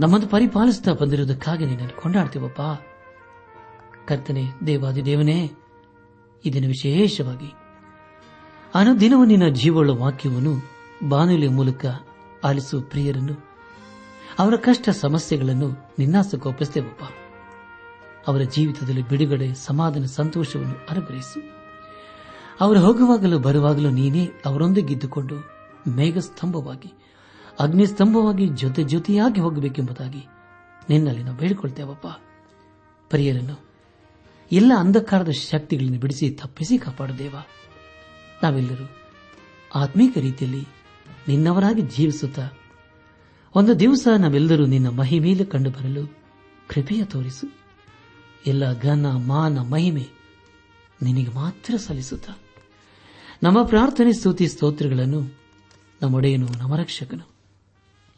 ನಮ್ಮನ್ನು ಪರಿಪಾಲಿಸುತ್ತಾ ಬಂದಿರುವುದಕ್ಕಾಗಿ ನಿನ್ನನ್ನು ಕೊಂಡಾಡ್ತೀವಪ್ಪ. ಕರ್ತನೆ ದೇವಾದಿ ದೇವನೇ ಇದನ್ನು ವಿಶೇಷವಾಗಿ. ಅನುದಿನವೂ ನಿನ್ನ ಜೀವಳ ವಾಕ್ಯವನ್ನು ಬಾನುಲಿಯ ಮೂಲಕ ಆಲಿಸುವ ಪ್ರಿಯರನ್ನು. ಅವರ ಕಷ್ಟ ಸಮಸ್ಯೆಗಳನ್ನು ನಿನ್ನಾಸಕ್ಕೊಪ್ಪಿಸ್ತೇವಪ್ಪ ಅವರ ಜೀವಿತದಲ್ಲಿ ಬಿಡುಗಡೆ, ಸಮಾಧಾನ, ಸಂತೋಷವನ್ನು ಅನುಗ್ರಹಿಸು. ಅವರು ಹೋಗುವಾಗಲೂ ಬರುವಾಗಲೂ ನೀನೇ ಅವರೊಂದಿಗಿದ್ದುಕೊಂಡು ಮೇಘಸ್ತಂಭವಾಗಿ ಅಗ್ನಿಸ್ತಂಭವಾಗಿ ಜೊತೆ ಜೊತೆಯಾಗಿ ಹೋಗಬೇಕೆಂಬುದಾಗಿ ನಿನ್ನಲ್ಲಿ ನಾವು ಬೇಡಿಕೊಳ್ತೇವಪ್ಪ ಪರಿಯರನ್ನು, ಎಲ್ಲ ಅಂಧಕಾರದ ಶಕ್ತಿಗಳನ್ನು ಬಿಡಿಸಿ ತಪ್ಪಿಸಿ ಕಾಪಾಡುದೇವ. ನಾವೆಲ್ಲರೂ ಆತ್ಮೀಕ ರೀತಿಯಲ್ಲಿ ನಿನ್ನವರಾಗಿ ಜೀವಿಸುತ್ತಾ, ಒಂದು ದಿವಸ ನಾವೆಲ್ಲರೂ ನಿನ್ನ ಮಹಿಮೇಲೆ ಕಂಡು ಬರಲು ಕೃಪೆಯ ತೋರಿಸು. ಎಲ್ಲ ಘನ, ಮಾನ, ಮಹಿಮೆ ನಿನಗೆ ಮಾತ್ರ ಸಲ್ಲಿಸುತ್ತಾ. ನಮ್ಮ ಪ್ರಾರ್ಥನೆ, ಸ್ತುತಿ, ಸ್ತೋತ್ರಗಳನ್ನು ನಮ್ಮೊಡೆಯನು, ನಮ್ಮ ರಕ್ಷಕನು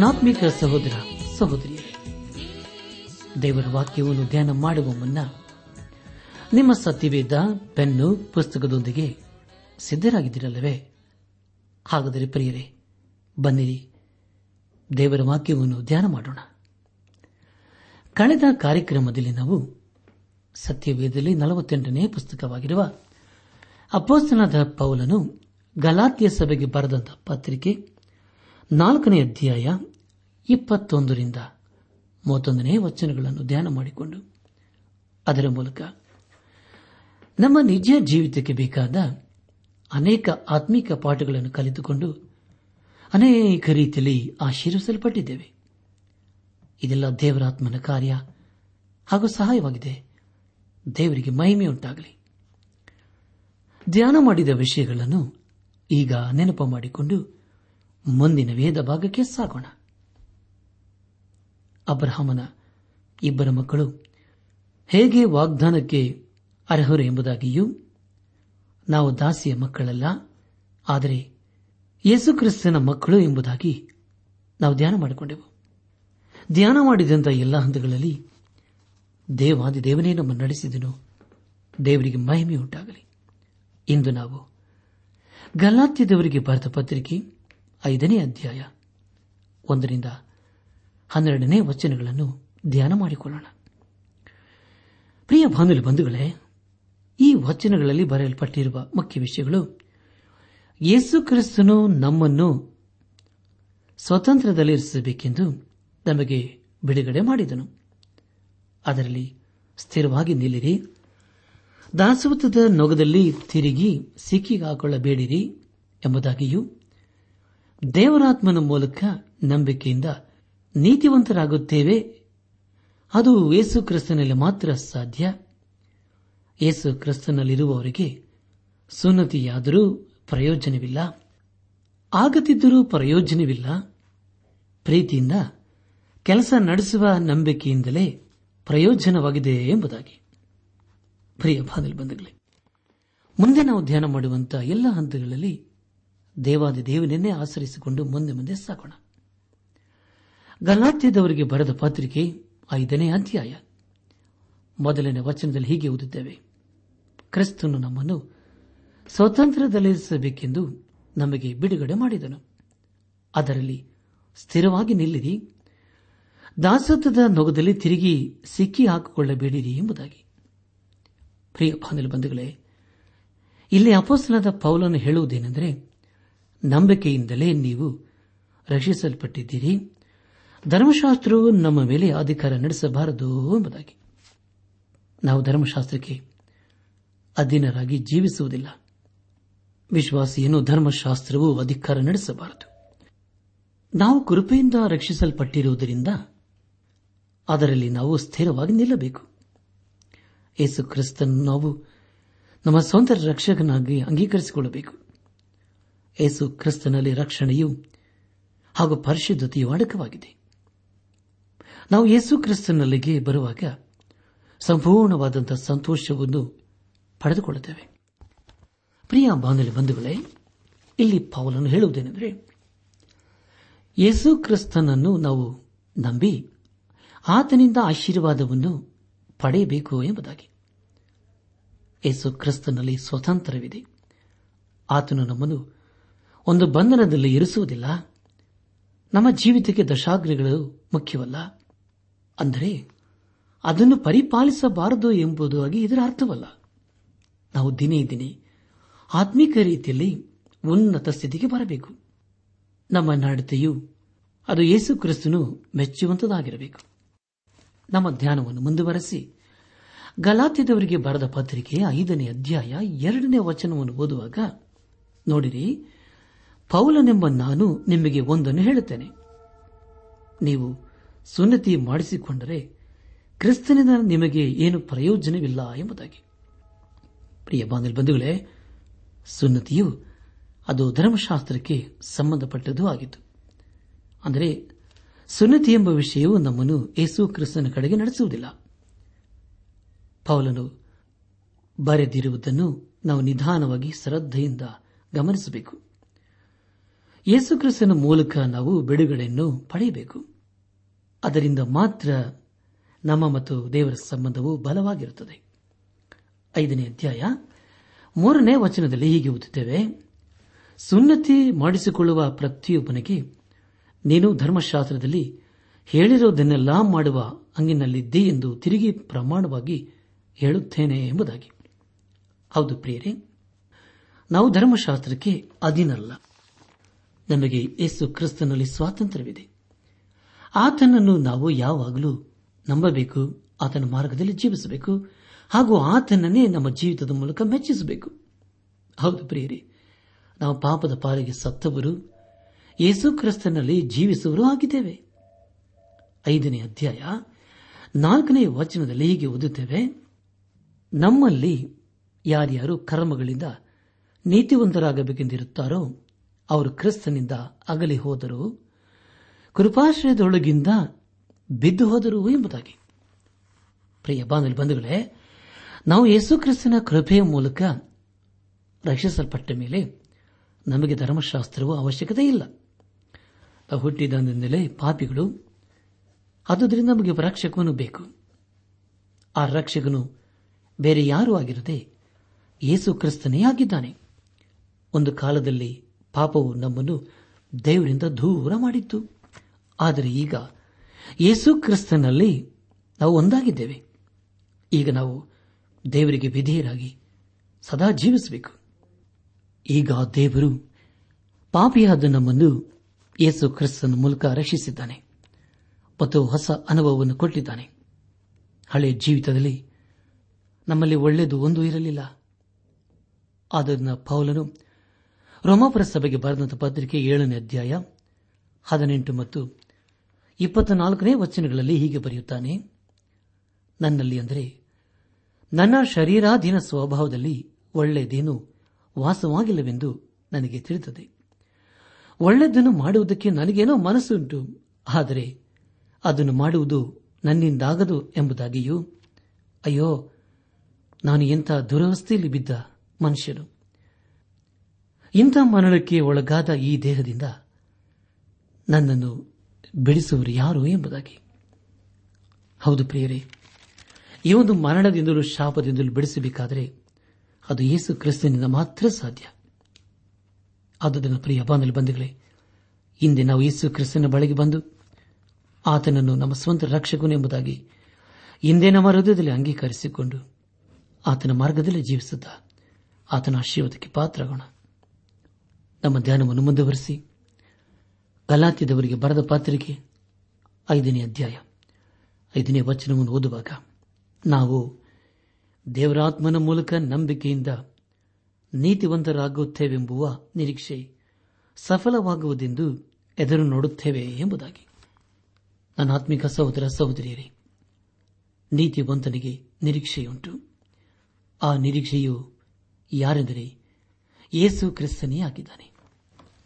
ನನ್ನಾತ್ಮಿಕ ಸಹೋದರ ಸಹೋದರಿಯರೇ ದೇವರ ವಾಕ್ಯವನ್ನು ಧ್ಯಾನ ಮಾಡುವ ಮುನ್ನ ನಿಮ್ಮ ಸತ್ಯವೇದ ಪೆನ್ನು, ಪುಸ್ತಕದೊಂದಿಗೆ ಸಿದ್ದರಾಗಿದ್ದಿರಲ್ಲವೇ ಹಾಗಾದರೆ ಪ್ರಿಯರೇ, ಬನ್ನಿರಿ, ದೇವರ ವಾಕ್ಯವನ್ನು ಧ್ಯಾನ ಮಾಡೋಣ. ಕಳೆದ ಕಾರ್ಯಕ್ರಮದಲ್ಲಿ ನಾವು ಸತ್ಯವೇದದಲ್ಲಿ ನಲವತ್ತೆಂಟನೇ ಪುಸ್ತಕವಾಗಿರುವ ಅಪೋಸ್ತನಾದ ಪೌಲನು ಗಲಾತ್ಯ ಸಭೆಗೆ ಬರೆದಂತಹ ಪತ್ರಿಕೆ ನಾಲ್ಕನೇ ಅಧ್ಯಾಯ ಇಪ್ಪತ್ತೊಂದರಿಂದ ಮೂವತ್ತೊಂದನೇ ವಚನಗಳನ್ನು ಧ್ಯಾನ ಮಾಡಿಕೊಂಡು ಅದರ ಮೂಲಕ ನಮ್ಮ ನಿಜ ಜೀವಿತಕ್ಕೆ ಬೇಕಾದ ಅನೇಕ ಆತ್ಮಿಕ ಪಾಠಗಳನ್ನು ಕಲಿತುಕೊಂಡು ಅನೇಕ ರೀತಿಯಲ್ಲಿ ಆಶೀರ್ವಿಸಲ್ಪಟ್ಟಿದ್ದೇವೆ. ಇದೆಲ್ಲ ದೇವರಾತ್ಮನ ಕಾರ್ಯ ಹಾಗೂ ಸಹಾಯವಾಗಿದೆ. ದೇವರಿಗೆ ಮಹಿಮೆಯುಂಟಾಗಲಿ. ಧ್ಯಾನ ಮಾಡಿದ ವಿಷಯಗಳನ್ನು ಈಗ ನೆನಪು ಮಾಡಿಕೊಂಡು ಮುಂದಿನ ವೇದ ಭಾಗಕ್ಕೆ ಸಾಗೋಣ. ಅಬ್ರಹಾಮನ ಇಬ್ಬರ ಮಕ್ಕಳು ಹೇಗೆ ವಾಗ್ದಾನಕ್ಕೆ ಅರ್ಹರು ಎಂಬುದಾಗಿಯೂ ನಾವು ದಾಸಿಯ ಮಕ್ಕಳಲ್ಲ, ಆದರೆ ಯೇಸುಕ್ರಿಸ್ತನ ಮಕ್ಕಳು ಎಂಬುದಾಗಿ ನಾವು ಧ್ಯಾನ ಮಾಡಿಕೊಂಡೆವು. ಧ್ಯಾನ ಮಾಡಿದಂತಹ ಎಲ್ಲ ಹಂತಗಳಲ್ಲಿ ದೇವಾದಿ ದೇವನೇ ನಮ್ಮ ನಡೆಸಿದನು, ದೇವರಿಗೆ ಮಹಿಮೆಯುಂಟಾಗಲಿ. ಇಂದು ನಾವು ಗಲಾತ್ಯದವರಿಗೆ ಬರೆದ ಪತ್ರಿಕೆ ಐದನೇ ಅಧ್ಯಾಯ. ಒಂದರಿಂದ ಹನ್ನೆರಡನೇ ವಚನಗಳನ್ನು ಧ್ಯಾನ ಮಾಡಿಕೊಳ್ಳೋಣ. ಪ್ರಿಯ ಬಾನುಲಿ ಬಂಧುಗಳೇ, ಈ ವಚನಗಳಲ್ಲಿ ಬರೆಯಲ್ಪಟ್ಟಿರುವ ಮುಖ್ಯ ವಿಷಯಗಳು, ಯೇಸು ಕ್ರಿಸ್ತನು ನಮ್ಮನ್ನು ಸ್ವತಂತ್ರದಲ್ಲಿರಿಸಬೇಕೆಂದು ನಮಗೆ ಬಿಡುಗಡೆ ಮಾಡಿದನು. ಅದರಲ್ಲಿ ಸ್ಥಿರವಾಗಿ ನಿಲ್ಲಿರಿ ದಾಸವತ್ವದ ನೊಗದಲ್ಲಿ ತಿರುಗಿ ಸಿಕ್ಕಿಗಾಕೊಳ್ಳಬೇಡಿರಿ ಎಂಬುದಾಗಿಯೂ ದೇವರಾತ್ಮನ ಮೂಲಕ ನಂಬಿಕೆಯಿಂದ ನೀತಿವಂತರಾಗುತ್ತೇವೆ. ಅದು ಯೇಸು ಕ್ರಿಸ್ತನಲ್ಲಿ ಮಾತ್ರ ಸಾಧ್ಯ. ಯೇಸು ಕ್ರಿಸ್ತನಲ್ಲಿರುವವರಿಗೆ ಸುನ್ನತಿಯಾದರೂ ಪ್ರಯೋಜನವಿಲ್ಲ. ಆಗದಿದ್ದರೂ ಪ್ರಯೋಜನವಿಲ್ಲ. ಪ್ರೀತಿಯಿಂದ ಕೆಲಸ ನಡೆಸುವ ನಂಬಿಕೆಯಿಂದಲೇ ಪ್ರಯೋಜನವಾಗಿದೆ ಎಂಬುದಾಗಿ. ಪ್ರಿಯ ಬಂಧುಗಳೇ, ಮುಂದೆ ನಾವು ಧ್ಯಾನ ಮಾಡುವಂತಹ ಎಲ್ಲ ಹಂತಗಳಲ್ಲಿ ದೇವಾದಿ ದೇವನನ್ನೇ ಆಚರಿಸಿಕೊಂಡು ಮುಂದೆ ಮುಂದೆ ಸಾಗೋಣ. ಗಲಾತ್ಯದವರಿಗೆ ಬರೆದ ಪತ್ರಿಕೆ ಐದನೇ ಅಧ್ಯಾಯ. ಮೊದಲನೇ ವಚನದಲ್ಲಿ ಹೀಗೆ ಓದುತ್ತೇವೆ. ಕ್ರಿಸ್ತನು ನಮ್ಮನ್ನು ಸ್ವತಂತ್ರದಲ್ಲಿರಿಸಬೇಕೆಂದು ನಮಗೆ ಬಿಡುಗಡೆ ಮಾಡಿದನು. ಅದರಲ್ಲಿ ಸ್ಥಿರವಾಗಿ ನಿಲ್ಲಿರಿ. ದಾಸತ್ವದ ನೊಗದಲ್ಲಿ ತಿರುಗಿ ಸಿಕ್ಕಿ ಹಾಕಿಕೊಳ್ಳಬೇಡಿರಿ ಎಂಬುದಾಗಿ. ಪ್ರಿಯ ಬಂಧುಗಳೇ, ಇಲ್ಲಿ ಅಪೋಸ್ತನದ ಪೌಲನ್ನು ಹೇಳುವುದೇನೆಂದರೆ ನಂಬಿಕೆಯಿಂದಲೇ ನೀವು ರಕ್ಷಿಸಲ್ಪಟ್ಟಿದ್ದೀರಿ. ಧರ್ಮಶಾಸ್ತ್ರವು ನಮ್ಮ ಮೇಲೆ ಅಧಿಕಾರ ನಡೆಸಬಾರದು ಎಂಬುದಾಗಿ. ನಾವು ಧರ್ಮಶಾಸ್ತ್ರಕ್ಕೆ ಅಧೀನರಾಗಿ ಜೀವಿಸುವುದಿಲ್ಲ. ವಿಶ್ವಾಸಿಯನ್ನು ಧರ್ಮಶಾಸ್ತ್ರವು ಅಧಿಕಾರ ನಡೆಸಬಾರದು. ನಾವು ಕೃಪೆಯಿಂದ ರಕ್ಷಿಸಲ್ಪಟ್ಟಿರುವುದರಿಂದ ಅದರಲ್ಲಿ ನಾವು ಸ್ಥಿರವಾಗಿ ನಿಲ್ಲಬೇಕು. ಯೇಸು ಕ್ರಿಸ್ತನ್ನು ನಾವು ನಮ್ಮ ಸ್ವಂತ ರಕ್ಷಕನಾಗಿ ಅಂಗೀಕರಿಸಿಕೊಳ್ಳಬೇಕು. ಯೇಸು ಕ್ರಿಸ್ತನಲ್ಲಿ ರಕ್ಷಣೆಯು ಹಾಗೂ ಪರಿಶುದ್ಧತೆಯು ಅಡಕವಾಗಿದೆ. ನಾವು ಯೇಸು ಕ್ರಿಸ್ತನಲ್ಲಿಗೆ ಬರುವಾಗ ಸಂಪೂರ್ಣವಾದಂತಹ ಸಂತೋಷವನ್ನು ಪಡೆದುಕೊಳ್ಳುತ್ತೇವೆ. ಪ್ರಿಯ ಬಾಂಧವ್ಯ ಬಂಧುಗಳೇ, ಇಲ್ಲಿ ಪಾವಲನ್ನು ಹೇಳುವುದೇನೆಂದರೆ, ಯೇಸು ಕ್ರಿಸ್ತನನ್ನು ನಾವು ನಂಬಿ ಆತನಿಂದ ಆಶೀರ್ವಾದವನ್ನು ಪಡೆಯಬೇಕು ಎಂಬುದಾಗಿ. ಯೇಸು ಕ್ರಿಸ್ತನಲ್ಲಿ ಸ್ವತಂತ್ರವಿದೆ. ಆತನು ನಮ್ಮನ್ನು ಒಂದು ಬಂಧನದಲ್ಲಿ ಇರಿಸುವುದಿಲ್ಲ. ನಮ್ಮ ಜೀವಿತಕ್ಕೆ ದಶಾಗ್ರಿಗಳು ಮುಖ್ಯವಲ್ಲ. ಅಂದರೆ ಅದನ್ನು ಪರಿಪಾಲಿಸಬಾರದು ಎಂಬುದಾಗಿ ಇದರ ಅರ್ಥವಲ್ಲ. ನಾವು ದಿನೇ ದಿನೇ ಆತ್ಮೀಕ ರೀತಿಯಲ್ಲಿ ಉನ್ನತ ಸ್ಥಿತಿಗೆ ಬರಬೇಕು. ನಮ್ಮ ನಡತೆಯು ಅದು ಯೇಸು ಕ್ರಿಸ್ತನು ಮೆಚ್ಚುವಂತದಾಗಿರಬೇಕು ನಮ್ಮ ಧ್ಯಾನವನ್ನು ಮುಂದುವರೆಸಿ. ಗಲಾತ್ಯದವರಿಗೆ ಬರೆದ ಪತ್ರಿಕೆಯ ಐದನೇ ಅಧ್ಯಾಯ ಎರಡನೇ ವಚನವನ್ನು ಓದುವಾಗ ನೋಡಿರಿ. ಪೌಲನೆಂಬ ನಾನು ನಿಮಗೆ ಒಂದನ್ನು ಹೇಳುತ್ತೇನೆ. ನೀವು ಸುನ್ನತಿ ಮಾಡಿಸಿಕೊಂಡರೆ ಕ್ರಿಸ್ತನಿಂದ ನಿಮಗೆ ಏನು ಪ್ರಯೋಜನವಿಲ್ಲ ಎಂಬುದಾಗಿ. ಪ್ರಿಯ ಬಂಧುಗಳೇ, ಸುನ್ನತಿಯು ಅದು ಧರ್ಮಶಾಸ್ತ್ರಕ್ಕೆ ಸಂಬಂಧಪಟ್ಟದ್ದು ಆಗಿತ್ತು. ಅಂದರೆ, ಸುನ್ನತಿ ಎಂಬ ವಿಷಯವು ನಮ್ಮನ್ನು ಯೇಸು ಕ್ರಿಸ್ತನ ಕಡೆಗೆ ನಡೆಸುವುದಿಲ್ಲ. ಪೌಲನು ಬರೆದಿರುವುದನ್ನು ನಾವು ನಿಧಾನವಾಗಿ ಶ್ರದ್ಧೆಯಿಂದ ಗಮನಿಸಬೇಕು. ಯೇಸುಕ್ರಿಸ್ತನ ಮೂಲಕ ನಾವು ಬಿಡುಗಡೆಯನ್ನು ಪಡೆಯಬೇಕು. ಅದರಿಂದ ಮಾತ್ರ ನಮ್ಮ ಮತ್ತು ದೇವರ ಸಂಬಂಧವು ಬಲವಾಗಿರುತ್ತದೆ. ಐದನೇ ಅಧ್ಯಾಯ. ಮೂರನೇ ವಚನದಲ್ಲಿ ಹೀಗೆ ಓದುತ್ತೇವೆ. ಸುನ್ನತಿ ಮಾಡಿಸಿಕೊಳ್ಳುವ ಪ್ರತಿಯೊಬ್ಬನಿಗೆ ನೀನು ಧರ್ಮಶಾಸ್ತ್ರದಲ್ಲಿ ಹೇಳಿರುವುದನ್ನೆಲ್ಲ ಮಾಡುವ ಹಂಗಿನಲ್ಲಿದ್ದೆ ಎಂದು ತಿರುಗಿ ಪ್ರಮಾಣವಾಗಿ ಹೇಳುತ್ತೇನೆ ಎಂಬುದಾಗಿ. ಹೌದು ಪ್ರಿಯರೇ, ನಾವು ಧರ್ಮಶಾಸ್ತ್ರಕ್ಕೆ ಅಧೀನಲ್ಲ ನಮಗೆ ಯೇಸು ಕ್ರಿಸ್ತನಲ್ಲಿ ಸ್ವಾತಂತ್ರ್ಯವಿದೆ. ಆತನನ್ನು ನಾವು ಯಾವಾಗಲೂ ನಂಬಬೇಕು, ಆತನ ಮಾರ್ಗದಲ್ಲಿ ಜೀವಿಸಬೇಕು, ಹಾಗೂ ಆತನನ್ನೇ ನಮ್ಮ ಜೀವಿತದ ಮೂಲಕ ಮೆಚ್ಚಿಸಬೇಕು. ಹೌದು ಪ್ರಿಯರಿ, ನಾವು ಪಾಪದ ಪಾಲಿಗೆ ಸತ್ತವರು, ಯೇಸು ಕ್ರಿಸ್ತನಲ್ಲಿ ಜೀವಿಸುವರೂ ಆಗಿದ್ದೇವೆ. ಐದನೇ ಅಧ್ಯಾಯ, ನಾಲ್ಕನೇ ವಚನದಲ್ಲಿ ಹೀಗೆ ಓದುತ್ತೇವೆ, ನಮ್ಮಲ್ಲಿ ಯಾರ್ಯಾರು ಕರ್ಮಗಳಿಂದ ನೀತಿವಂತರಾಗಬೇಕೆಂದಿರುತ್ತಾರೋ ಅವರು ಕ್ರಿಸ್ತನಿಂದ ಅಗಲಿ ಹೋದರು. ಕೃಪಾಶ್ರಯದೊಳಗಿಂದ ಬಿದ್ದು ಹೋದರು ಎಂಬುದಾಗಿ. ಪ್ರಿಯ ಬಾಂಧವ ಬಂಧುಗಳೇ, ನಾವು ಯೇಸು ಕ್ರಿಸ್ತನ ಕೃಪೆಯ ಮೂಲಕ ರಕ್ಷಿಸಲ್ಪಟ್ಟ ಮೇಲೆ ನಮಗೆ ಧರ್ಮಶಾಸ್ತ್ರವು ಅವಶ್ಯಕತೆ ಇಲ್ಲ. ನಾವು ಪಾಪಿಗಳು, ಆದುದರಿಂದ ನಮಗೆ ರಕ್ಷಕನು ಬೇಕು. ಆ ರಕ್ಷಕನು ಬೇರೆ ಯಾರೂ ಆಗಿರದೆ ಯೇಸು ಕ್ರಿಸ್ತನೇ ಆಗಿದ್ದಾನೆ. ಒಂದು ಕಾಲದಲ್ಲಿ ಪಾಪವು ನಮ್ಮನ್ನು ದೇವರಿಂದ ದೂರ ಮಾಡಿತ್ತು. ಆದರೆ ಈಗ ಯೇಸು ಕ್ರಿಸ್ತನಲ್ಲಿ ನಾವು ಒಂದಾಗಿದ್ದೇವೆ. ಈಗ ನಾವು ದೇವರಿಗೆ ವಿಧೇಯರಾಗಿ ಸದಾ ಜೀವಿಸಬೇಕು. ಈಗ ದೇವರು ಪಾಪಿಯಾದ ನಮ್ಮನ್ನು ಯೇಸು ಕ್ರಿಸ್ತನ ಮೂಲಕ ರಕ್ಷಿಸಿದ್ದಾನೆ ಮತ್ತು ಹೊಸ ಅನುಭವವನ್ನು ಕೊಟ್ಟಿದ್ದಾನೆ. ಹಳೆಯ ಜೀವಿತದಲ್ಲಿ ನಮ್ಮಲ್ಲಿ ಒಳ್ಳೆಯದು ಒಂದು ಇರಲಿಲ್ಲ. ಆದ್ದರಿಂದ ಪೌಲನು ರೋಮಾಪುರ ಸಭೆಗೆ ಬರೆದಂತಹ ಪತ್ರಿಕೆ ಏಳನೇ ಅಧ್ಯಾಯ ಹದಿನೆಂಟು ಮತ್ತು ಇಪ್ಪತ್ತ ನಾಲ್ಕನೇ ವಚನಗಳಲ್ಲಿ ಹೀಗೆ ಬರೆಯುತ್ತಾನೆ, ನನ್ನಲ್ಲಿ ಅಂದರೆ, ನನ್ನ ಶರೀರಾಧೀನ ಸ್ವಭಾವದಲ್ಲಿ ಒಳ್ಳೆಯದೇನು ವಾಸವಾಗಿಲ್ಲವೆಂದು ನನಗೆ ತಿಳಿದದೆ. ಒಳ್ಳೆಯದನ್ನು ಮಾಡುವುದಕ್ಕೆ ನನಗೇನೋ ಮನಸ್ಸುಂಟು, ಆದರೆ ಅದನ್ನು ಮಾಡುವುದು ನನ್ನಿಂದಾಗದು ಎಂಬುದಾಗಿಯೂ, ಅಯ್ಯೋ, ನಾನು ಎಂಥ ದುರವಸ್ಥೆಯಲ್ಲಿ ಬಿದ್ದ ಮನುಷ್ಯನು. ಇಂಥ ಮರಣಕ್ಕೆ ಒಳಗಾದ ಈ ದೇಹದಿಂದ ನನ್ನನ್ನು ಬಿಡಿಸುವರು ಯಾರು ಎಂಬುದಾಗಿ. ಹೌದು ಪ್ರಿಯರೇ, ಈ ಒಂದು ಮರಣದಿಂದಲೂ ಶಾಪದಿಂದಲೂ ಬಿಡಿಸಬೇಕಾದರೆ ಅದು ಯೇಸು ಕ್ರಿಸ್ತನಿಂದ ಮಾತ್ರ ಸಾಧ್ಯ. ಆದುದನ್ನು ಪ್ರಿಯ ಬಾಂಧಲು ಬಂಧುಗಳೇ, ಹಿಂದೆ ನಾವು ಯೇಸು ಕ್ರಿಸ್ತನ ಬಳಿಗೆ ಬಂದು ಆತನನ್ನು ನಮ್ಮ ಸ್ವಂತ ರಕ್ಷಕನು ಎಂಬುದಾಗಿ ಹಿಂದೆ ನಮ್ಮ ಹೃದಯದಲ್ಲಿ ಅಂಗೀಕರಿಸಿಕೊಂಡು ಆತನ ಮಾರ್ಗದಲ್ಲಿ ಜೀವಿಸುತ್ತಾ ಆತನ ಆಶೀರ್ವಾದಕ್ಕೆ ಪಾತ್ರಗೋಣ ನಮ್ಮ ಧ್ಯಾನವನ್ನು ಮುಂದುವರೆಸಿ. ಗಲಾತ್ಯದವರಿಗೆ ಬರೆದ ಪಾತ್ರಿಕೆ ಐದನೇ ಅಧ್ಯಾಯ. ಐದನೇ ವಚನವನ್ನು ಓದುವಾಗ ನಾವು ದೇವರಾತ್ಮನ ಮೂಲಕ ನಂಬಿಕೆಯಿಂದ ನೀತಿವಂತರಾಗುತ್ತೇವೆಂಬುವ ನಿರೀಕ್ಷೆ ಸಫಲವಾಗುವುದೆಂದು ಎದುರು ನೋಡುತ್ತೇವೆ ಎಂಬುದಾಗಿ. ನನ್ನ ಆತ್ಮಿಕ ಸಹೋದರ ಸಹೋದರಿಯರೇ, ನೀತಿವಂತನಿಗೆ ನಿರೀಕ್ಷೆಯುಂಟು. ಆ ನಿರೀಕ್ಷೆಯು ಯಾರೆಂದರೆ ಯೇಸು ಕ್ರಿಸ್ತನೇ ಆಗಿದ್ದಾನೆ.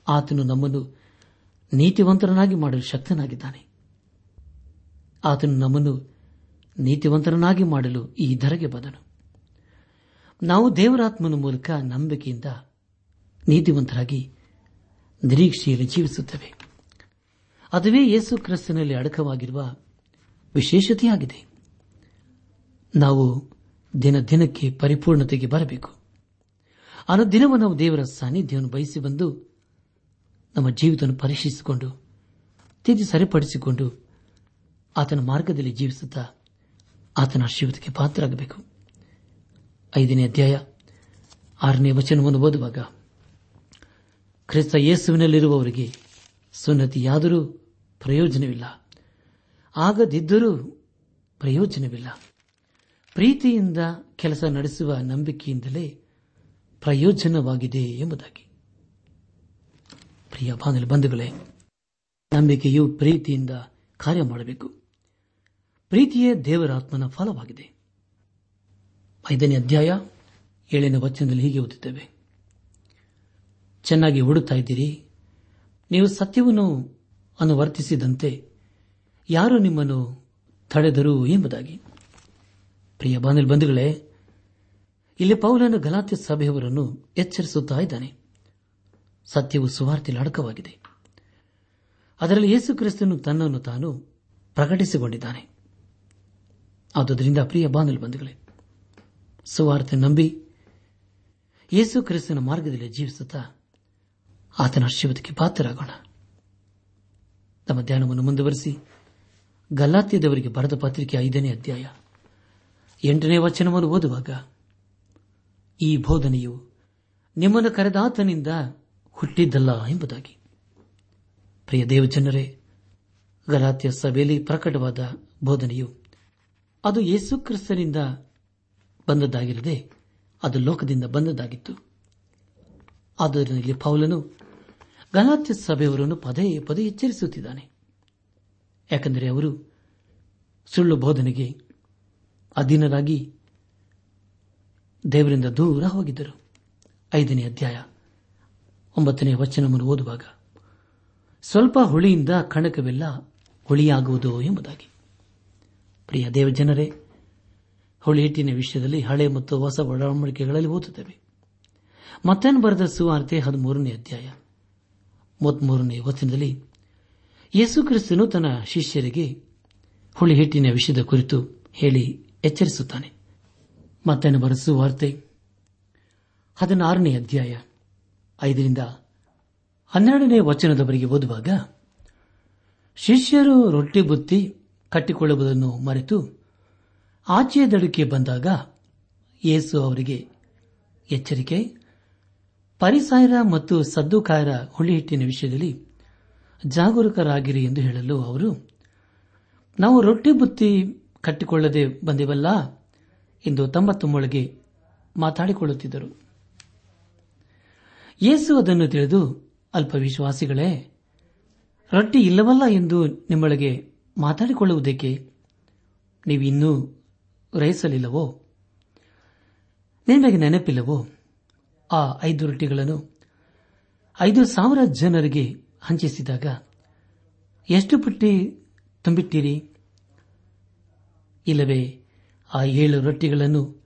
ಆತನು ನಮ್ಮನ್ನು ನೀತಿವಂತರನಾಗಿ ಮಾಡಲು ಶಕ್ತನಾಗಿದ್ದಾನೆ. ಆತನು ನಮ್ಮನ್ನು ನೀತಿವಂತರನಾಗಿ ಮಾಡಲು ಈ ಧರೆಗೆ ಬಂದನು. ನಾವು ದೇವರಾತ್ಮನ ಮೂಲಕ ನಂಬಿಕೆಯಿಂದ ನೀತಿವಂತರಾಗಿ ನಿರೀಕ್ಷೆಯಲ್ಲಿ ಜೀವಿಸುತ್ತೇವೆ. ಅದುವೇ ಯೇಸು ಕ್ರಿಸ್ತನಲ್ಲಿ ಅಡಕವಾಗಿರುವ ವಿಶೇಷತೆಯಾಗಿದೆ. ನಾವು ದಿನ ದಿನಕ್ಕೆ ಪರಿಪೂರ್ಣತೆಗೆ ಬರಬೇಕು. ಅನುದಿನವೂ ನಾವು ದೇವರ ಸಾನ್ನಿಧ್ಯವನ್ನು ಬಯಸಿ ಬಂದು ನಮ್ಮ ಜೀವಿತವನ್ನು ಪರೀಕ್ಷಿಸಿಕೊಂಡು, ತಿದ್ದಿ ಸರಿಪಡಿಸಿಕೊಂಡು ಆತನ ಮಾರ್ಗದಲ್ಲಿ ಜೀವಿಸುತ್ತಾ ಆತನ ಆಶೀರ್ವಾದಕ್ಕೆ ಪಾತ್ರರಾಗಬೇಕು. ಐದನೇ ಅಧ್ಯಾಯ, ಆರನೇ ವಚನವನ್ನು ಓದುವಾಗ, ಕ್ರಿಸ್ತ ಯೇಸುವಿನಲ್ಲಿರುವವರಿಗೆ ಸುನ್ನತಿಯಾದರೂ ಪ್ರಯೋಜನವಿಲ್ಲ. ಆಗದಿದ್ದರೂ ಪ್ರಯೋಜನವಿಲ್ಲ. ಪ್ರೀತಿಯಿಂದ ಕೆಲಸ ನಡೆಸುವ ನಂಬಿಕೆಯಿಂದಲೇ ಪ್ರಯೋಜನವಾಗಿದೆ ಎಂಬುದಾಗಿ. ಪ್ರಿಯ ಬಾಂಧವ ಬಂಧುಗಳೇ, ನಂಬಿಕೆಯು ಪ್ರೀತಿಯಿಂದ ಕಾರ್ಯ ಮಾಡಬೇಕು. ಪ್ರೀತಿಯೇ ದೇವರಾತ್ಮನ ಫಲವಾಗಿದೆ. ಐದನೇ ಅಧ್ಯಾಯ ಏಳನೇ ವಚನದಲ್ಲಿ ಹೀಗೆ ಓದುತ್ತೇವೆ. ಚೆನ್ನಾಗಿ ಓಡುತ್ತಾ ಇದ್ದೀರಿ. ನೀವು ಸತ್ಯವನ್ನು ಅನುವರ್ತಿಸಿದಂತೆ ಯಾರು ನಿಮ್ಮನ್ನು ತಡೆದರು ಎಂಬುದಾಗಿ. ಪ್ರಿಯ ಬಾಂಧವ ಬಂಧುಗಳೇ, ಇಲ್ಲಿ ಪೌಲನ ಗಲಾತ್ಯ ಸಭೆಯವರನ್ನು ಎಚ್ಚರಿಸುತ್ತಾ ಇದ್ದಾನೆ. ಸತ್ಯವು ಸುವಾರ್ತೆಯಲ್ಲಿ ಅಡಕವಾಗಿದೆ. ಅದರಲ್ಲಿ ಯೇಸು ಕ್ರಿಸ್ತನು ತನ್ನನ್ನು ತಾನು ಪ್ರಕಟಿಸಿಕೊಂಡಿದ್ದಾನೆ. ಆದುದರಿಂದ ಪ್ರಿಯ ಬಾಂಧಲು ಬಂಧುಗಳೇ, ಸುವಾರ್ತೆ ನಂಬಿ ಯೇಸು ಕ್ರಿಸ್ತನ ಮಾರ್ಗದಲ್ಲಿ ಜೀವಿಸುತ್ತಾ ಆತನ ಆಶೀರ್ವಾದಕ್ಕೆ ಪಾತ್ರರಾಗೋಣ. ತಮ್ಮ ಧ್ಯಾನವನ್ನು ಮುಂದುವರೆಸಿ ಗಲಾತ್ಯದವರಿಗೆ ಬರೆದ ಪತ್ರಿಕೆ ಐದನೇ ಅಧ್ಯಾಯ ಎಂಟನೇ ವಚನವನ್ನು ಓದುವಾಗ ಈ ಬೋಧನೆಯು ನಿಮ್ಮನ್ನು ಕರೆದಾತನಿಂದ ಹುಟ್ಟಿದ್ದಲ್ಲ ಎಂಬುದಾಗಿ. ಪ್ರಿಯ ದೇವಜನರೇ, ಗಲಾತ್ಯ ಸಭೆಯಲ್ಲಿ ಪ್ರಕಟವಾದ ಬೋಧನೆಯು ಅದು ಯೇಸು ಕ್ರಿಸ್ತನಿಂದ ಬಂದದ್ದಾಗಿರದೆ ಅದು ಲೋಕದಿಂದ ಬಂದದ್ದಾಗಿತ್ತು. ಆದ್ದರಿಂದ ಪೌಲನು ಗಲಾತ್ಯ ಸಭೆಯವರನ್ನು ಪದೇ ಪದೇ ಎಚ್ಚರಿಸುತ್ತಿದ್ದಾನೆ. ಯಾಕೆಂದರೆ ಅವರು ಸುಳ್ಳು ಬೋಧನೆಗೆ ಅಧೀನರಾಗಿ ದೇವರಿಂದ ದೂರ ಹೋಗಿದ್ದರು. ಐದನೇ ಅಧ್ಯಾಯ. ಒಂಬತ್ತನೇ ವಚನವನ್ನು ಓದುವಾಗ, ಸ್ವಲ್ಪ ಹುಳಿಯಿಂದ ಕಣಕವೆಲ್ಲ ಹುಳಿಯಾಗುವುದು ಎಂಬುದಾಗಿ. ಪ್ರಿಯ ದೇವಜನರೇ ಹುಳಿ ಹಿಟ್ಟಿನ ವಿಷಯದಲ್ಲಿ ಹಳೆ ಮತ್ತು ಹೊಸ ಒಡಂಬಡಿಕೆಗಳಲ್ಲಿ ಓದುತ್ತೇವೆ. ಮತ್ತೇನು ಬರೆದ ಸುವಾರ್ತೆ ಹದಿಮೂರನೇ ಅಧ್ಯಾಯ, ಮೂವತ್ಮೂರನೇ ವಚನದಲ್ಲಿ, ಯೇಸು ಕ್ರಿಸ್ತನು ತನ್ನ ಶಿಷ್ಯರಿಗೆ ಹುಳಿ ಹಿಟ್ಟಿನ ವಿಷಯದ ಕುರಿತು ಹೇಳಿ ಎಚ್ಚರಿಸುತ್ತಾನೆ. ಮತ್ತೇನು ಬರೆಸುವ ವಾರ್ತೆ ಹದಿನಾರನೇ ಅಧ್ಯಾಯ ಐದರಿಂದ ಹನ್ನೆರಡನೇ ವಚನದವರೆಗೆ ಓದುವಾಗ, ಶಿಷ್ಯರು ರೊಟ್ಟಿ ಬುತ್ತಿ ಕಟ್ಟಿಕೊಳ್ಳುವುದನ್ನು ಮರೆತು ಆಚೆಯ ದಡಕ್ಕೆ ಬಂದಾಗ ಯೇಸು ಅವರಿಗೆ ಎಚ್ಚರಿಕೆ, ಪರಿಸಾಯರ ಮತ್ತು ಸದ್ದುಕಾಯರ ಹುಳಿಹಿಟ್ಟಿನ ವಿಷಯದಲ್ಲಿ ಜಾಗರೂಕರಾಗಿರಿ ಎಂದು ಹೇಳಲು ಅವರು, ನಾವು ರೊಟ್ಟಿ ಬುತ್ತಿ ಕಟ್ಟಿಕೊಳ್ಳದೆ ಬಂದೆವಲ್ಲ ಎಂದು ತಮ್ಮ ತಮ್ಮೊಳಗೆ ಮಾತಾಡಿಕೊಳ್ಳುತ್ತಿದ್ದರು. ಯೇಸು ಅದನ್ನು ತಿಳಿದು, ಅಲ್ಪ ವಿಶ್ವಾಸಿಗಳೇ, ರೊಟ್ಟಿ ಇಲ್ಲವಲ್ಲ ಎಂದು ನಿಮ್ಮೊಳಗೆ ಮಾತಾಡಿಕೊಳ್ಳುವುದಕ್ಕೆ ನೀವಿನ್ನೂ ರಹಿಸಲಿಲ್ಲವೋ ನಿಮಗೆ ನೆನಪಿಲ್ಲವೋ? ಆ ಐದು ರೊಟ್ಟಿಗಳನ್ನು ಐದು ಸಾವಿರ ಜನರಿಗೆ ಹಂಚಿಸಿದಾಗ ಎಷ್ಟು ಪುಟ್ಟಿ ತುಂಬಿಟ್ಟಿರಿ? ಇಲ್ಲವೇ, ಆ ಏಳು ರೊಟ್ಟಿಗಳನ್ನು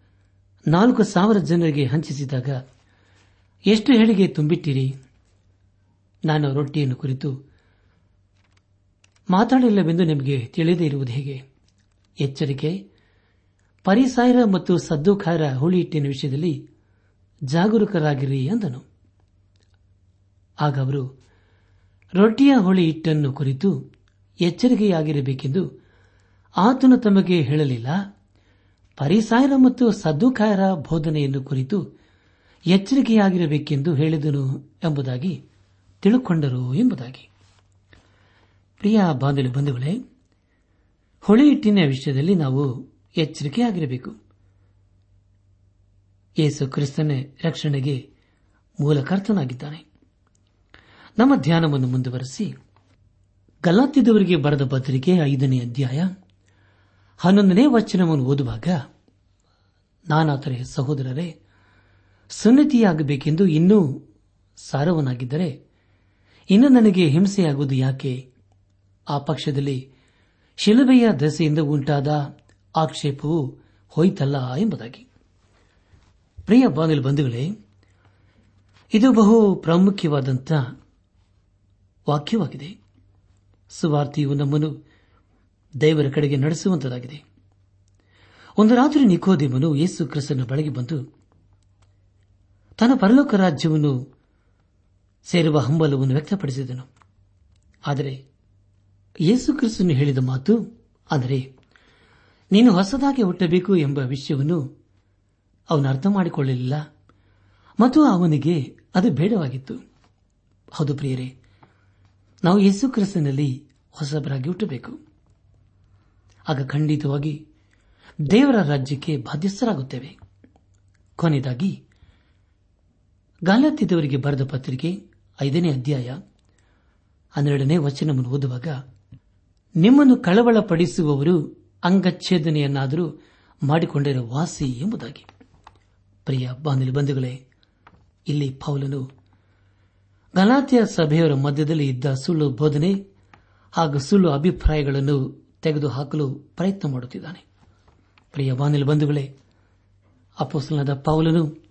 ನಾಲ್ಕು ಸಾವಿರ ಜನರಿಗೆ ಹಂಚಿಸಿದಾಗ ಎಷ್ಟು ಹೇಳಿಗೆ ತುಂಬಿಟ್ಟಿರಿ? ನಾನು ರೊಟ್ಟಿಯನ್ನು ಕುರಿತು ಮಾತಾಡಿಲ್ಲವೆಂದು ನಿಮಗೆ ತಿಳಿದೇ ಇರುವುದು ಹೇಗೆ? ಎಚ್ಚರಿಕೆ ಪರಿಸಾಯರ ಮತ್ತು ಸದ್ದುಖಾರ ಹುಳಿ ಹಿಟ್ಟಿನ ವಿಷಯದಲ್ಲಿ ಜಾಗರೂಕರಾಗಿರಿ ಎಂದನು ಆಗ ಅವರು, ರೊಟ್ಟಿಯ ಹುಳಿ ಹಿಟ್ಟನ್ನು ಕುರಿತು ಎಚ್ಚರಿಕೆಯಾಗಿರಬೇಕೆಂದು ಆತನು ತಮಗೆ ಹೇಳಲಿಲ್ಲ. ಪರಿಸಾಯರ ಮತ್ತು ಸದ್ದುಖಾಯರ ಬೋಧನೆಯನ್ನು ಕುರಿತು ಎಚ್ಚರಿಕೆಯಾಗಿರಬೇಕೆಂದು ಹೇಳಿದನು ಎಂಬುದಾಗಿ ತಿಳುಕೊಂಡರು ಎಂಬುದಾಗಿ. ಪ್ರಿಯ ಬಾಂಧವ್ಯ ಬಂಧುಗಳೇ, ಹೊಳೆ ಹಿಟ್ಟಿನ ವಿಷಯದಲ್ಲಿ ನಾವು ಎಚ್ಚರಿಕೆಯಾಗಿರಬೇಕು. ಯೇಸು ಕ್ರಿಸ್ತನ ರಕ್ಷಣೆಗೆ ಮೂಲಕರ್ತನಾಗಿದ್ದಾನೆ ನಮ್ಮ ಧ್ಯಾನವನ್ನು ಮುಂದುವರೆಸಿ ಗಲಾತಿದವರಿಗೆ ಬರೆದ ಪತ್ರಿಕೆ ಐದನೇ ಅಧ್ಯಾಯ ಹನ್ನೊಂದನೇ ವಚನವನ್ನು ಓದುವಾಗ ನಾನಾತರೆ ಸಹೋದರರೇ ಸುನ್ನತಿಯಾಗಬೇಕೆಂದು ಇನ್ನೂ ಸಾರವನಾಗಿದ್ದರೆ ಇನ್ನು ನನಗೆ ಹಿಂಸೆಯಾಗುವುದು ಯಾಕೆ? ಆ ಪಕ್ಷದಲ್ಲಿ ಶಿಲುಬೆಯ ದಸೆಯಿಂದ ಉಂಟಾದ ಆಕ್ಷೇಪವು ಹೋಯ್ತಲ್ಲ ಎಂಬುದಾಗಿ. ಪ್ರಿಯ ಬಾಗಿಲು ಬಂಧುಗಳೇ, ಇದು ಬಹು ಪ್ರಾಮುಖ್ಯವಾದಂಥ ವಾಕ್ಯವಾಗಿದೆ. ಸುವಾರ್ತಿಯು ನಮ್ಮನ್ನು ದೇವರ ಕಡೆಗೆ ನಡೆಸುವಂತದಾಗಿದೆ. ಒಂದು ರಾತ್ರಿ ನಿಕೋದೇಮನು ಯೇಸು ಕ್ರಿಸ್ತನ ಬಳಿಗೆ ಬಂದು ತನ್ನ ಪರಲೋಕ ರಾಜ್ಯವನ್ನು ಸೇರುವ ಹಂಬಲವನ್ನು ವ್ಯಕ್ತಪಡಿಸಿದನು. ಆದರೆ ಯೇಸು ಕ್ರಿಸ್ತನು ಹೇಳಿದ ಮಾತು ಅಂದರೆ ನೀನು ಹೊಸದಾಗಿ ಹುಟ್ಟಬೇಕು ಎಂಬ ವಿಷಯವನ್ನು ಅವನು ಅರ್ಥ ಮಾಡಿಕೊಳ್ಳಲಿಲ್ಲ ಮತ್ತು ಅವನಿಗೆ ಅದು ಬೇಡವಾಗಿತ್ತು. ಹೌದು ಪ್ರಿಯರೇ, ನಾವು ಯೇಸು ಕ್ರಿಸ್ತನಲ್ಲಿ ಹೊಸಬರಾಗಿ ಹುಟ್ಟಬೇಕು. ಆಗ ಖಂಡಿತವಾಗಿ ದೇವರ ರಾಜ್ಯಕ್ಕೆ ಬಾಧ್ಯಸ್ಥರಾಗುತ್ತೇವೆ. ಕೊನೆಯದಾಗಿ ಗಾಲತ್ತಿದ್ದವರಿಗೆ ಬರೆದ ಪತ್ರಿಕೆ ಐದನೇ ಅಧ್ಯಾಯ ಹನ್ನೆರಡನೇ ವಚನವನ್ನು ಓದುವಾಗ, ನಿಮ್ಮನ್ನು ಕಳವಳಪಡಿಸುವವರು ಅಂಗಚ್ಛೇದನೆಯನ್ನಾದರೂ ಮಾಡಿಕೊಂಡಿರುವ ವಾಸಿ ಎಂಬುದಾಗಿ. ಪ್ರಿಯ ಬಾಂಧವ್ಯ ಬಂಧುಗಳೇ, ಇಲ್ಲಿ ಪೌಲನು ಗಲಾತ್ಯ ಸಭೆಯವರ ಮಧ್ಯದಲ್ಲಿ ಇದ್ದ ಸುಳ್ಳು ಬೋಧನೆ ಹಾಗೂ ಸುಳ್ಳು ಅಭಿಪ್ರಾಯಗಳನ್ನು ತೆಗೆದುಹಾಕಲು ಪ್ರಯತ್ನ ಮಾಡುತ್ತಿದ್ದಾನೆ. ಪ್ರಿಯ ಬಾನಿಲು ಬಂಧುಗಳೇ ಅಪೋಸಲನಾದ ಪೌಲನು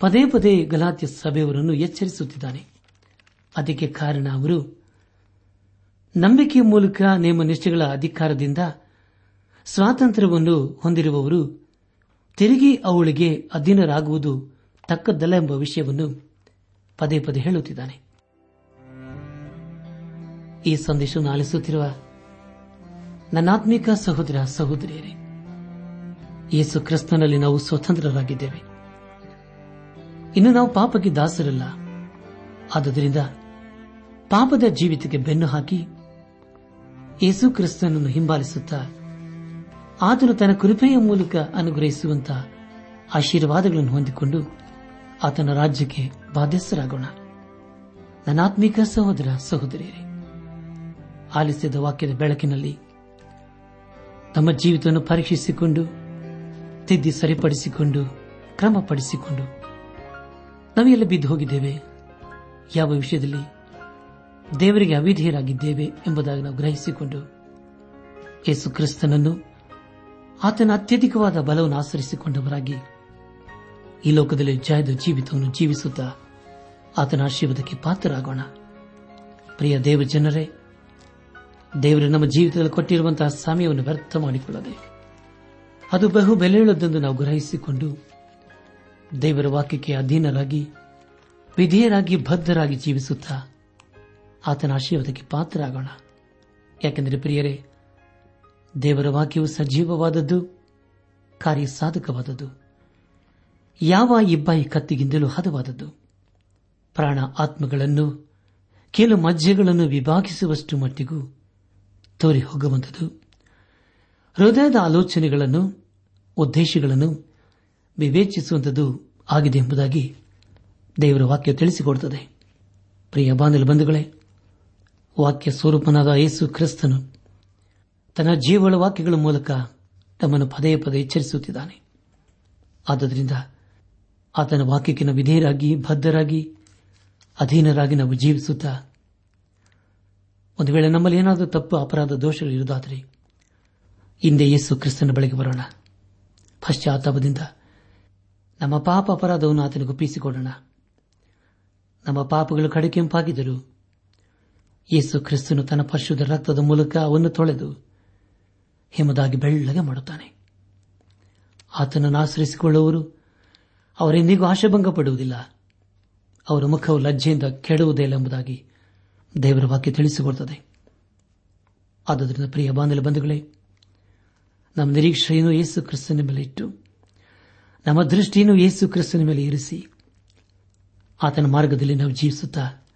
ಪದೇ ಪದೇ ಗಲಾತ್ಯ ಸಭೆಯವರನ್ನು ಎಚ್ಚರಿಸುತ್ತಿದ್ದಾನೆ. ಅದಕ್ಕೆ ಕಾರಣ ಅವರು, ನಂಬಿಕೆಯ ಮೂಲಕ ನೇಮ ನಿಷ್ಠೆಗಳ ಅಧಿಕಾರದಿಂದ ಸ್ವಾತಂತ್ರ್ಯವನ್ನು ಹೊಂದಿರುವವರು ತಿರುಗಿ ಅವಳಿಗೆ ಅಧೀನರಾಗುವುದು ತಕ್ಕದ್ದಲ್ಲ ಎಂಬ ವಿಷಯವನ್ನು ಪದೇ ಪದೇ ಹೇಳುತ್ತಿದ್ದಾನೆ. ಈ ಸಂದೇಶವನ್ನು ಆಲಿಸುತ್ತಿರುವ ನನ್ನಾತ್ಮಿಕ ಸಹೋದರ ಸಹೋದರಿಯರೇ, ಯೇಸು ಕ್ರಿಸ್ತನಲ್ಲಿ ನಾವು ಸ್ವತಂತ್ರರಾಗಿದ್ದೇವೆ. ಇನ್ನು ನಾವು ಪಾಪಕ್ಕೆ ದಾಸರಲ್ಲ. ಆದುದರಿಂದ ಪಾಪದ ಜೀವಿತಕ್ಕೆ ಬೆನ್ನು ಹಾಕಿ ಯೇಸು ಕ್ರಿಸ್ತನನ್ನು ಹಿಂಬಾಲಿಸುತ್ತಾ ಆತನು ತನ್ನ ಕೃಪೆಯ ಮೂಲಕ ಅನುಗ್ರಹಿಸುವಂತ ಆಶೀರ್ವಾದಗಳನ್ನು ಹೊಂದಿಕೊಂಡು ಆತನ ರಾಜ್ಯಕ್ಕೆ ಬಾಧ್ಯಸ್ಥರಾಗೋಣ. ನನಾತ್ಮಿಕ ಸಹೋದರ ಸಹೋದರಿಯರೇ, ಆಲಿಸಿದ ವಾಕ್ಯದ ಬೆಳಕಿನಲ್ಲಿ ತಮ್ಮ ಜೀವಿತವನ್ನು ಪರೀಕ್ಷಿಸಿಕೊಂಡು, ತಿದ್ದಿ ಸರಿಪಡಿಸಿಕೊಂಡು, ಕ್ರಮಪಡಿಸಿಕೊಂಡು ನಾವೆಲ್ಲ ಬಿದ್ದು ಹೋಗಿದ್ದೇವೆ. ಯಾವ ವಿಷಯದಲ್ಲಿ ದೇವರಿಗೆ ಅವಿಧೇಯರಾಗಿದ್ದೇವೆ ಎಂಬುದಾಗಿ ನಾವು ಗ್ರಹಿಸಿಕೊಂಡು ಯೇಸು ಕ್ರಿಸ್ತನನ್ನು ಆತನ ಅತ್ಯಧಿಕವಾದ ಬಲವನ್ನು ಆಚರಿಸಿಕೊಂಡವರಾಗಿ ಈ ಲೋಕದಲ್ಲಿ ಜಯದ ಜೀವಿತವನ್ನು ಜೀವಿಸುತ್ತಾ ಆತನ ಆಶೀರ್ವಾದಕ್ಕೆ ಪಾತ್ರರಾಗೋಣ. ಪ್ರಿಯ ದೇವ ಜನರೇ, ದೇವರು ನಮ್ಮ ಜೀವಿತದಲ್ಲಿ ಕೊಟ್ಟಿರುವಂತಹ ಸಮಯವನ್ನು ವ್ಯರ್ಥ ಮಾಡಿಕೊಳ್ಳದೆ ಅದು ಬಹು ಬೆಲೆಯುಳ್ಳದೆಂದು ನಾವು ಗ್ರಹಿಸಿಕೊಂಡು ದೇವರ ವಾಕ್ಯಕ್ಕೆ ಅಧೀನರಾಗಿ, ವಿಧೇಯರಾಗಿ, ಬದ್ಧರಾಗಿ ಜೀವಿಸುತ್ತಾ ಆತನ ಆಶೀರ್ವಾದಕ್ಕೆ ಪಾತ್ರರಾಗೋಣ. ಯಾಕೆಂದರೆ ಪ್ರಿಯರೇ, ದೇವರ ವಾಕ್ಯವು ಸಜೀವವಾದದ್ದು ಕಾರ್ಯ ಸಾಧಕವಾದದ್ದು ಯಾವ ಇಬ್ಬಾಯಿ ಕತ್ತಿಗಿಂತಲೂ ಹದವಾದದ್ದು. ಪ್ರಾಣ ಆತ್ಮಗಳನ್ನು, ಕೆಲ ಮಜ್ಜೆಗಳನ್ನು ವಿಭಾಗಿಸುವಷ್ಟು ಮಟ್ಟಿಗೂ ತೋರಿ ಹೋಗುವಂಥದ್ದು ಹೃದಯದ ಆಲೋಚನೆಗಳನ್ನು, ಉದ್ದೇಶಗಳನ್ನು ವಿವೇಚಿಸುವಂಥದ್ದು ಆಗಿದೆ ಎಂಬುದಾಗಿ ದೇವರ ವಾಕ್ಯ ತಿಳಿಸಿಕೊಡುತ್ತದೆ. ಪ್ರಿಯ ಬಾಂಧವ ಬಂಧುಗಳೇ, ವಾಕ್ಯ ಸ್ವರೂಪನಾದ ಯೇಸು ಕ್ರಿಸ್ತನು ತನ್ನ ಜೀವಳ ವಾಕ್ಯಗಳ ಮೂಲಕ ತಮ್ಮನ್ನು ಪದೇ ಪದೇ ಎಚ್ಚರಿಸುತ್ತಿದ್ದಾನೆ. ಆದ್ದರಿಂದ ಆತನ ವಾಕ್ಯಕ್ಕಿನ ವಿಧೇಯರಾಗಿ, ಬದ್ಧರಾಗಿ, ಅಧೀನರಾಗಿ ನಾವು ಜೀವಿಸುತ್ತಾ, ಒಂದು ವೇಳೆ ನಮ್ಮಲ್ಲಿ ಏನಾದರೂ ತಪ್ಪು ಅಪರಾಧ ದೋಷಗಳು ಇರುವುದಾದರೆ, ಹಿಂದೆ ಯೇಸು ಕ್ರಿಸ್ತನ ಬಳಿಗೆ ಬರೋಣ. ಪಶ್ಚಾತ್ತಾಪದಿಂದ ನಮ್ಮ ಪಾಪ ಅಪರಾಧವನ್ನು ಆತನಿಗೆ ಒಪ್ಪಿಸಿಕೊಡೋಣ. ನಮ್ಮ ಪಾಪಗಳು ಕಡುಕೆಂಪಾಗಿದ್ದರು ಯೇಸು ಕ್ರಿಸ್ತನು ತನ್ನ ಪರಿಶುದ್ಧ ರಕ್ತದ ಮೂಲಕ ಅವನ್ನು ತೊಳೆದು ಹಿಮದಾಗಿ ಬೆಳ್ಳಗೆ ಮಾಡುತ್ತಾನೆ. ಆತನನ್ನು ಆಶ್ರಯಿಸಿಕೊಳ್ಳುವವರು ಅವರೆಂದಿಗೂ ಆಶಾಭಂಗ ಪಡುವುದಿಲ್ಲ ಅವರ ಮುಖವು ಲಜ್ಜೆಯಿಂದ ಕೆಡುವುದಿಲ್ಲ ಎಂಬುದಾಗಿ ದೇವರ ವಾಕ್ಯ ತಿಳಿಸಿಕೊಡುತ್ತದೆ. ಆದ್ದರಿಂದ ಪ್ರಿಯ ಬಾಂಧವ ಬಂಧುಗಳೇ, ನಮ್ಮ ನಿರೀಕ್ಷೆಯನ್ನು ಯೇಸು ಕ್ರಿಸ್ತನ ಮೇಲೆ ಇಟ್ಟು ನಮ್ಮ ದೃಷ್ಟಿಯನ್ನು ಯೇಸು ಕ್ರಿಸ್ತನ ಮೇಲೆ ಇರಿಸಿ. ಆತನ ಮಾರ್ಗದಲ್ಲಿ ನಾವು ಜೀವಿಸುತ್ತಾ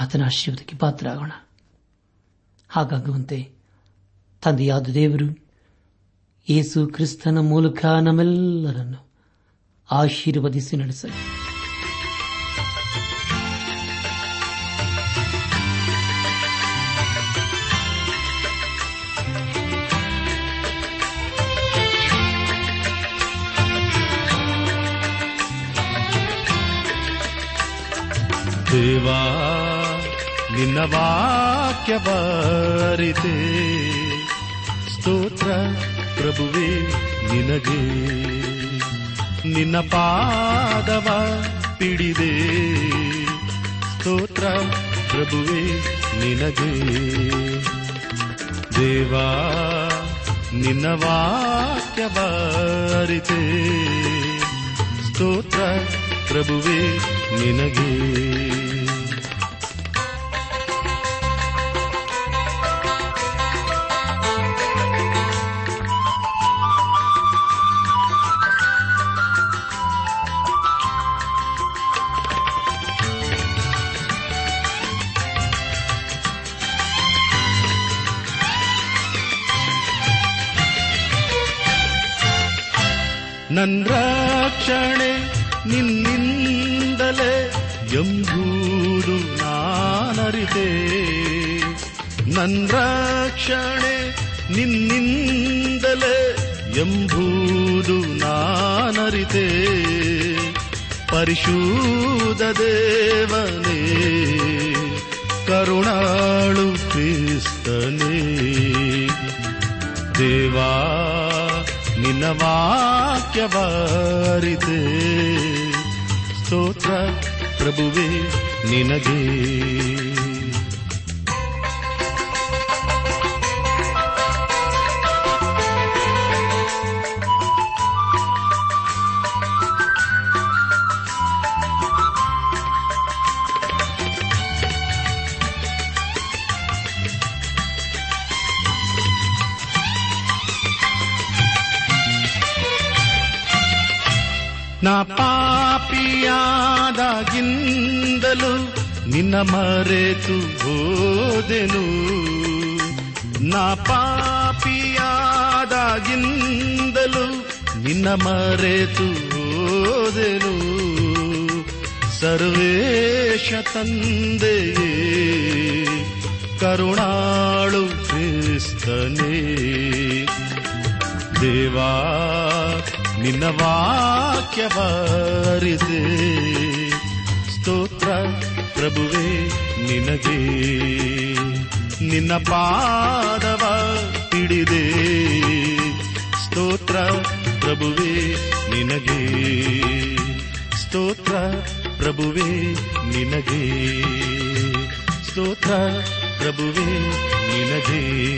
ಆತನ ಆಶೀರ್ವಾದಕ್ಕೆ ಪಾತ್ರ ಆಗೋಣ ಹಾಗಾಗುವಂತೆ ತಂದೆಯಾದ ದೇವರು ಯೇಸು ಕ್ರಿಸ್ತನ ಮೂಲಕ ನಮ್ಮೆಲ್ಲರನ್ನು ಆಶೀರ್ವದಿಸಿ ನಡೆಸಲಿ. ದೇವಾ, ನಿನ್ನ ವಾಕ್ಯ ಬಾರಿತೆ. ಸ್ತೋತ್ರ ಪ್ರಭುವೇ ನಿನಗೆ. ನಿನ್ನ ಪಾದವ ಪಿಡಿದೆ. ಸ್ತೋತ್ರ ಪ್ರಭುವೇ ನಿನಗೆ. ದೇವಾ, ನಿನ್ನ ವಾಕ್ಯ ಬಾರಿತೆ. ಸ್ತೋತ್ರ ಪ್ರಭುವೇ ನಿನಗೆ ನನ್ ನನ್ ರಕ್ಷಣೆ ನಿನ್ನಿಂದಲೇ ಎಂಬುದು ನಾನರಿತೆ. ಪರಿಶುದ್ಧ ದೇವನೇ ಕರುಣಾಳು ಕ್ರಿಸ್ತನೇ. ದೇವಾ ನಿನ್ನ ವಾಕ್ಯವಾರಿತೆ ಸ್ತೋತ್ರ ಪ್ರಭುವೇ. ನಿನಗೆ. ನಾ ಪಾಪಿಯಾದಾಗಿಂದಲೂ ನಿನ್ನ ಮರೆತು ಹೋದೆನು. ನಾ ಪಾಪಿಯಾದಾಗಿಂದಲೂ ನಿನ್ನ ಮರೆತು ಹೋದೆನು. ಸರ್ವೇಶ ತಂದೆಯೇ, ಕರುಣಾಳು ಕ್ರಿಸ್ತನೇ. ದೇವಾ, ನಿನ್ನ ವಾಕ್ಯವರಿದೆ ಸ್ತೋತ್ರ ಪ್ರಭುವೇ ನಿನಗೆ. ನಿನ್ನ ಪಾದವ ಹಿಡಿದೆ. ಸ್ತೋತ್ರ ಪ್ರಭುವೇ ನಿನಗೆ. ಸ್ತೋತ್ರ ಪ್ರಭುವೇ ನಿನಗೆ. ಸ್ತೋತ್ರ ಪ್ರಭುವೇ ನಿನಗೆ.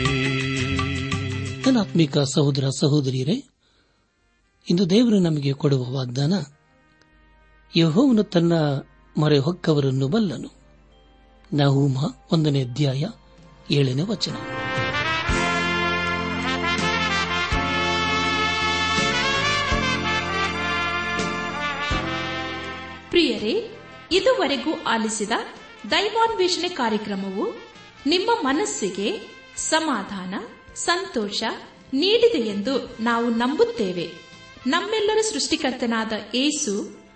ಧನಾತ್ಮಿಕ ಸಹೋದರ ಸಹೋದರಿಯರೇ, ಇಂದು ದೇವರು ನಮಗೆ ಕೊಡುವ ವಾಗ್ದಾನ, ಯಹೋವನು ತನ್ನ ಹೊಕ್ಕವರನ್ನು ಬಲ್ಲನು. ನಹೂಮ ಒಂದನೇ ಅಧ್ಯಾಯ ಏಳನೇ ವಚನ. ಪ್ರಿಯರೇ, ಇದುವರೆಗೂ ಆಲಿಸಿದ ದೈವಾನ್ವೇಷಣೆ ಕಾರ್ಯಕ್ರಮವು ನಿಮ್ಮ ಮನಸ್ಸಿಗೆ ಸಮಾಧಾನ, ಸಂತೋಷ ನೀಡಿದೆ ಎಂದು ನಾವು ನಂಬುತ್ತೇವೆ. ನಮ್ಮೆಲ್ಲರ ಸೃಷ್ಟಿಕರ್ತನಾದ ಏಸು